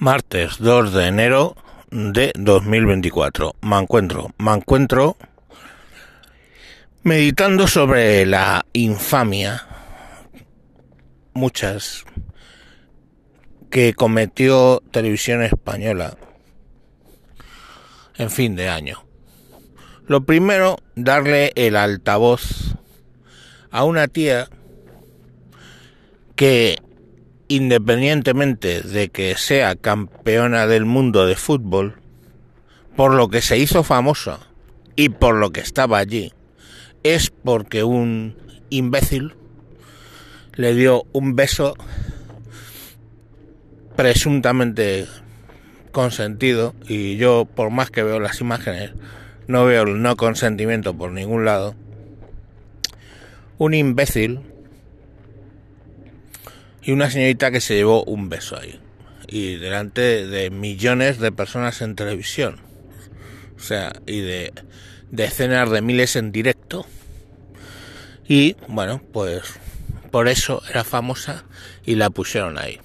Martes 2 de enero de 2024. Me encuentro, me encuentro meditando sobre la infamia, muchas, que cometió Televisión Española en fin de año. Lo primero, darle el altavoz a una tía que independientemente de que sea campeona del mundo de fútbol, por lo que se hizo famosa y por lo que estaba allí, es porque un imbécil le dio un beso presuntamente consentido y yo por más que veo las imágenes no veo el no consentimiento por ningún lado. Un imbécil y una señorita que se llevó un beso ahí. Y delante de millones de personas en televisión. O sea, y de decenas de miles en directo. Y bueno, pues por eso era famosa y la pusieron ahí.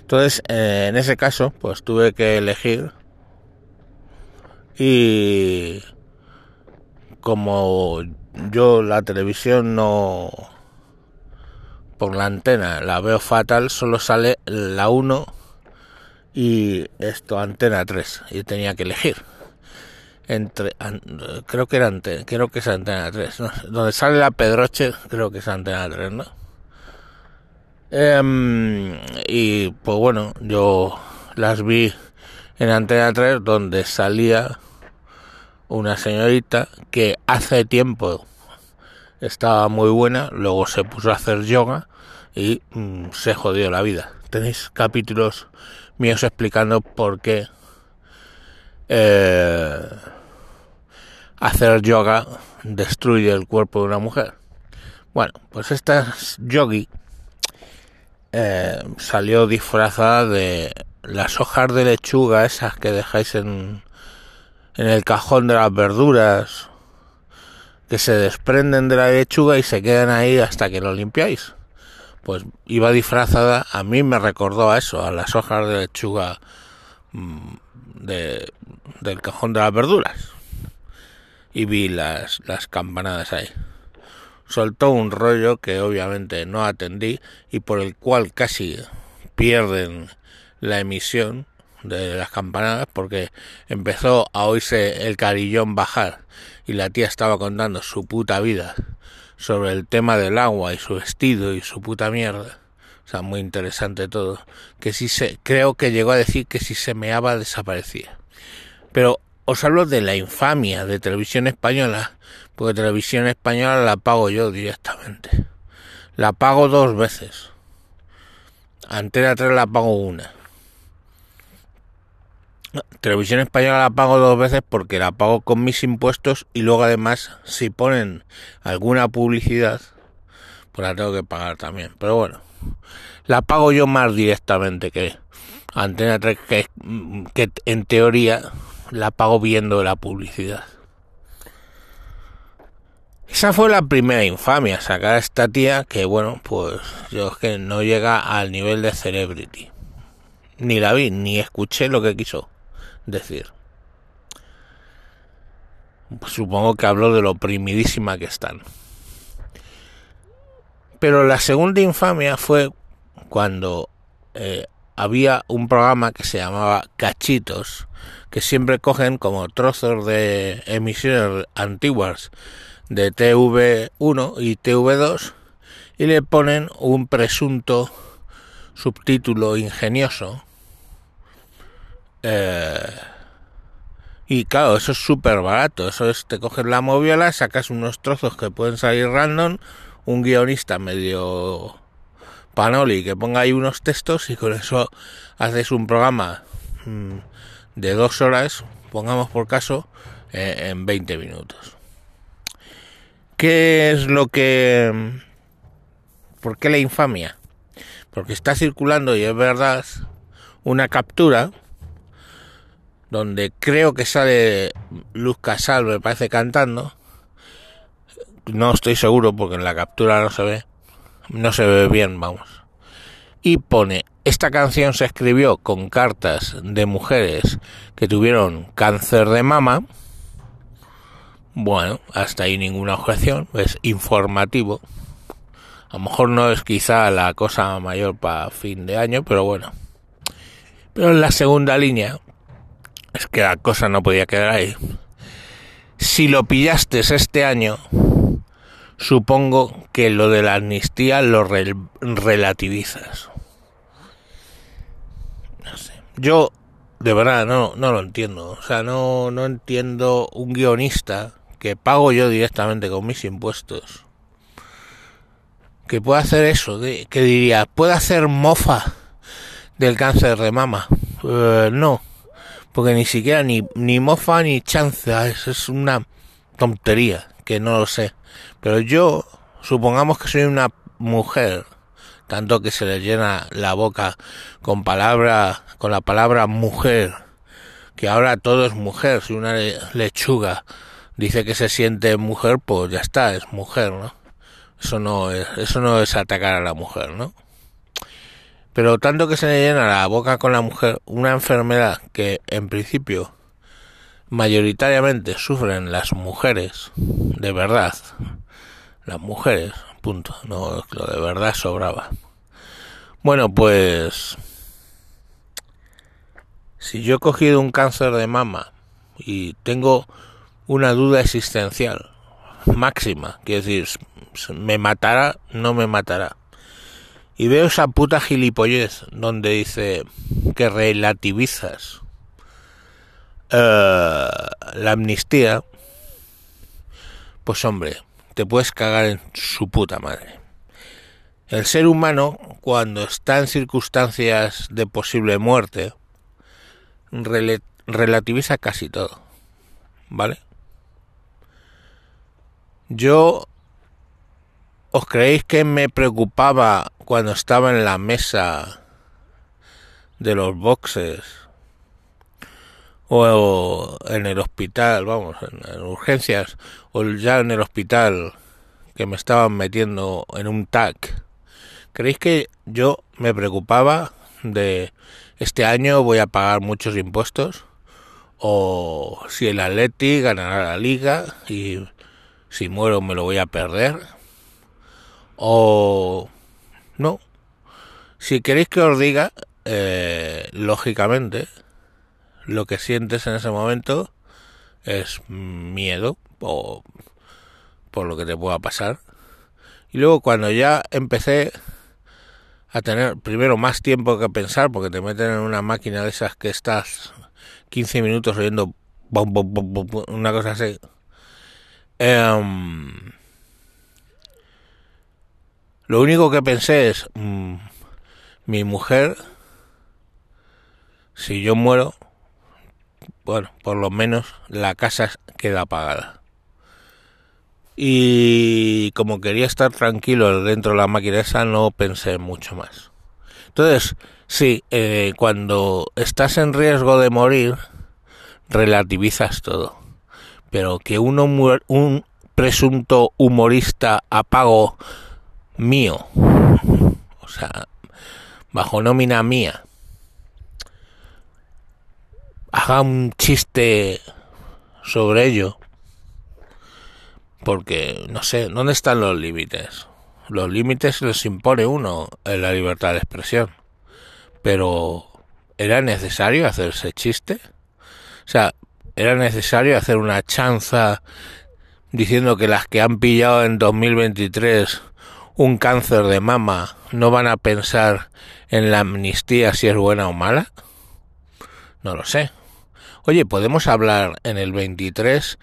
Entonces, eh, en ese caso, pues tuve que elegir. Y como yo la televisión no por la antena. La veo fatal, solo sale la 1 y esto antena 3 y tenía que elegir entre creo que era antena, creo que es antena 3 donde sale la Pedroche creo que es antena 3 no em, y pues bueno yo las vi en antena 3 donde salía una señorita que hace tiempo estaba muy buena, luego se puso a hacer yoga y mm, se jodió la vida. Tenéis capítulos míos explicando por qué eh, hacer yoga destruye el cuerpo de una mujer. Bueno, pues esta yogi eh, salió disfrazada de las hojas de lechuga esas que dejáis en, en el cajón de las verduras que se desprenden de la lechuga y se quedan ahí hasta que lo limpiáis. Pues iba disfrazada, a mí me recordó a eso, a las hojas de lechuga mm, de, del cajón de las verduras. Y vi las, las campanadas ahí. Soltó un rollo que obviamente no atendí y por el cual casi pierden la emisión de las campanadas porque empezó a oírse el carillón bajar y la tía estaba contando su puta vida sobre el tema del agua y su vestido y su puta mierda. O sea, muy interesante todo. Que si se, creo que llegó a decir que si se meaba desaparecía. Pero os hablo de la infamia de televisión española, porque televisión española la pago yo directamente. La pago dos veces. Antena 3 la pago una. Televisión Española la pago dos veces porque la pago con mis impuestos y luego además si ponen alguna publicidad pues la tengo que pagar también. Pero bueno, la pago yo más directamente que Antena 3 que, que en teoría la pago viendo la publicidad. Esa fue la primera infamia, sacar a esta tía que bueno, pues yo es que no llega al nivel de celebrity. Ni la vi, ni escuché lo que quiso decir. Supongo que hablo de lo primidísima que están. Pero la segunda infamia fue cuando eh, había un programa que se llamaba Cachitos, que siempre cogen como trozos de emisiones antiguas de TV1 y TV2 y le ponen un presunto subtítulo ingenioso eh, y claro, eso es súper barato. Eso es, te coges la moviola, sacas unos trozos que pueden salir random, un guionista medio panoli que ponga ahí unos textos y con eso haces un programa mm, de dos horas, pongamos por caso, eh, en 20 minutos. ¿Qué es lo que... ¿Por qué la infamia? Porque está circulando, y es verdad, una captura donde creo que sale Luz Casal, me parece cantando. No estoy seguro porque en la captura no se ve. No se ve bien, vamos. y pone, esta canción se escribió con cartas de mujeres que tuvieron cáncer de mama. Bueno, hasta ahí ninguna objeción, es informativo. A lo mejor no es quizá la cosa mayor para fin de año, pero bueno. Pero en la segunda línea, es que la cosa no podía quedar ahí. Si lo pillaste este año, supongo que lo de la amnistía lo relativizas. No sé. Yo, de verdad, no, no lo entiendo. O sea, no, no entiendo un guionista que pago yo directamente con mis impuestos. Que pueda hacer eso, que diría, puede hacer mofa del cáncer de mama. Eh, no, porque ni siquiera ni, ni mofa ni chance, es una tontería, que no lo sé. Pero yo, supongamos que soy una mujer, tanto que se le llena la boca con palabra, con la palabra mujer, que ahora todo es mujer, si una lechuga dice que se siente mujer, pues ya está, es mujer, ¿no? Eso no es, eso no es atacar a la mujer, ¿no? Pero tanto que se le llena la boca con la mujer, una enfermedad que en principio mayoritariamente sufren las mujeres, de verdad, las mujeres, punto, no lo de verdad sobraba. Bueno, pues si yo he cogido un cáncer de mama y tengo una duda existencial máxima, quiero decir, me matará, no me matará y veo esa puta gilipollez donde dice que relativizas eh, la amnistía, pues hombre, te puedes cagar en su puta madre. El ser humano, cuando está en circunstancias de posible muerte, relativiza casi todo. ¿Vale? Yo ¿Os creéis que me preocupaba cuando estaba en la mesa de los boxes o en el hospital, vamos, en, urgencias o ya en el hospital que me estaban metiendo en un TAC? ¿Creéis que yo me preocupaba de este año voy a pagar muchos impuestos? ¿O si el Atleti ganará la liga y si muero me lo voy a perder? o no. Si queréis que os diga, eh, lógicamente, lo que sientes en ese momento es miedo o por lo que te pueda pasar. Y luego cuando ya empecé a tener primero más tiempo que pensar, porque te meten en una máquina de esas que estás 15 minutos oyendo una cosa así. Eh, lo único que pensé es, mm, mi mujer, si yo muero, bueno, por lo menos la casa queda apagada. Y como quería estar tranquilo dentro de la máquina no pensé mucho más. Entonces, sí, eh, cuando estás en riesgo de morir, relativizas todo. Pero que uno, un presunto humorista apago mío, o sea, bajo nómina mía, haga un chiste sobre ello, porque no sé, ¿dónde están los límites? Los límites los impone uno en la libertad de expresión, pero ¿era necesario hacer ese chiste? O sea, ¿era necesario hacer una chanza diciendo que las que han pillado en 2023 un cáncer de mama no van a pensar en la amnistía si es buena o mala? No lo sé. Oye, podemos hablar en el 23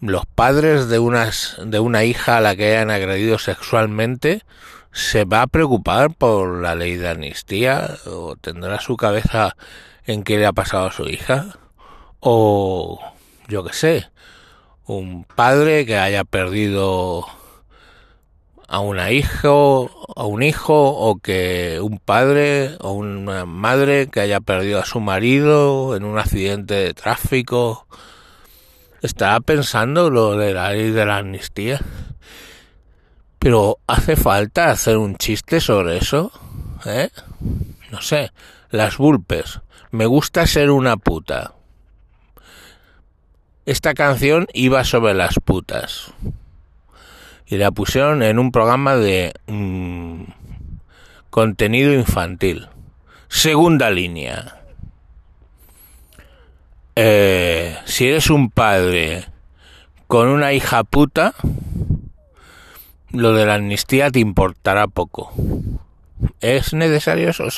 los padres de unas de una hija a la que hayan agredido sexualmente se va a preocupar por la ley de amnistía o tendrá su cabeza en qué le ha pasado a su hija o yo qué sé, un padre que haya perdido a una hijo, a un hijo o que un padre o una madre que haya perdido a su marido en un accidente de tráfico. Estaba pensando lo de la ley de la amnistía. Pero hace falta hacer un chiste sobre eso. ¿eh? No sé, las vulpes. Me gusta ser una puta. Esta canción iba sobre las putas. Y la pusieron en un programa de mm, contenido infantil. Segunda línea. Eh, si eres un padre con una hija puta, lo de la amnistía te importará poco. ¿Es necesario eso?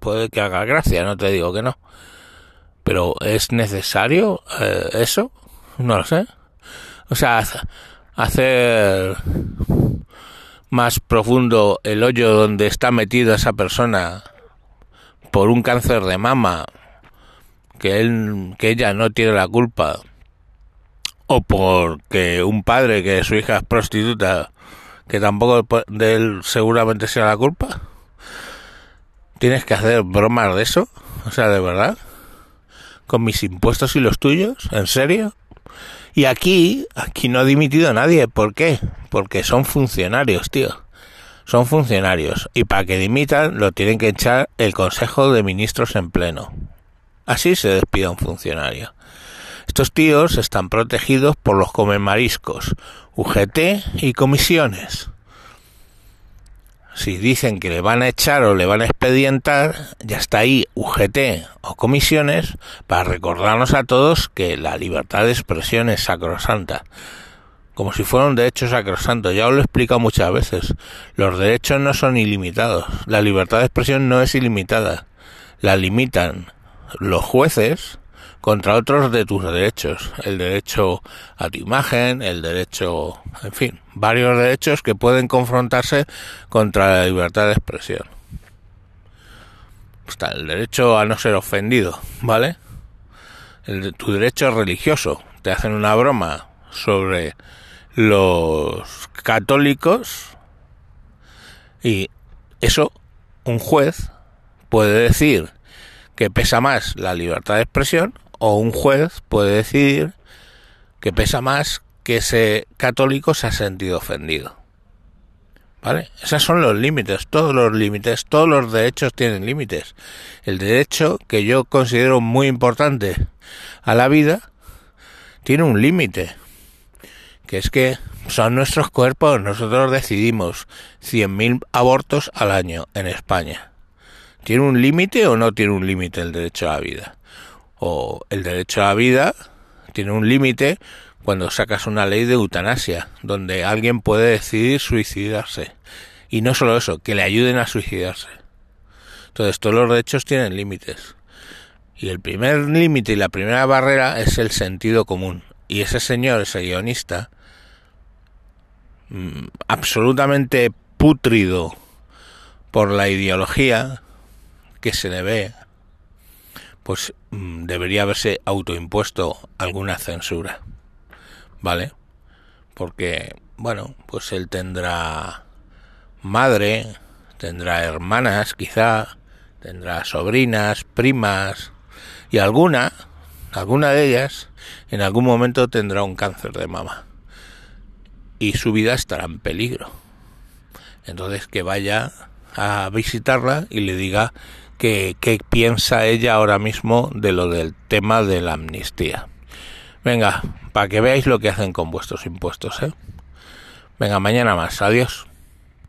puede que haga gracia, no te digo que no. Pero ¿es necesario eh, eso? No lo sé. O sea, hacer más profundo el hoyo donde está metida esa persona por un cáncer de mama que él que ella no tiene la culpa o porque un padre que su hija es prostituta que tampoco de él seguramente sea la culpa. Tienes que hacer bromas de eso o sea de verdad con mis impuestos y los tuyos en serio y aquí aquí no ha dimitido nadie ¿por qué? porque son funcionarios tío son funcionarios y para que dimitan lo tienen que echar el Consejo de Ministros en pleno Así se despide un funcionario. Estos tíos están protegidos por los comemariscos, UGT y comisiones. Si dicen que le van a echar o le van a expedientar, ya está ahí UGT o comisiones para recordarnos a todos que la libertad de expresión es sacrosanta. Como si fuera un derecho sacrosanto. Ya os lo he explicado muchas veces. Los derechos no son ilimitados. La libertad de expresión no es ilimitada. La limitan los jueces contra otros de tus derechos, el derecho a tu imagen, el derecho, en fin, varios derechos que pueden confrontarse contra la libertad de expresión. Está el derecho a no ser ofendido, ¿vale? Tu derecho religioso. Te hacen una broma sobre los católicos y eso un juez puede decir que pesa más la libertad de expresión o un juez puede decidir que pesa más que ese católico se ha sentido ofendido. ¿Vale? Esos son los límites, todos los límites, todos los derechos tienen límites. El derecho que yo considero muy importante a la vida tiene un límite, que es que son nuestros cuerpos, nosotros decidimos 100.000 abortos al año en España. ¿Tiene un límite o no tiene un límite el derecho a la vida? O el derecho a la vida tiene un límite cuando sacas una ley de eutanasia, donde alguien puede decidir suicidarse. Y no solo eso, que le ayuden a suicidarse. Entonces, todos los derechos tienen límites. Y el primer límite y la primera barrera es el sentido común. Y ese señor, ese guionista, mm, absolutamente putrido por la ideología, que se le ve, pues mm, debería haberse autoimpuesto alguna censura, ¿vale? Porque, bueno, pues él tendrá madre, tendrá hermanas quizá, tendrá sobrinas, primas y alguna, alguna de ellas en algún momento tendrá un cáncer de mama y su vida estará en peligro. Entonces que vaya a visitarla y le diga qué, piensa ella ahora mismo de lo del tema de la amnistía. Venga, para que veáis lo que hacen con vuestros impuestos, ¿eh? Venga, mañana más. Adiós.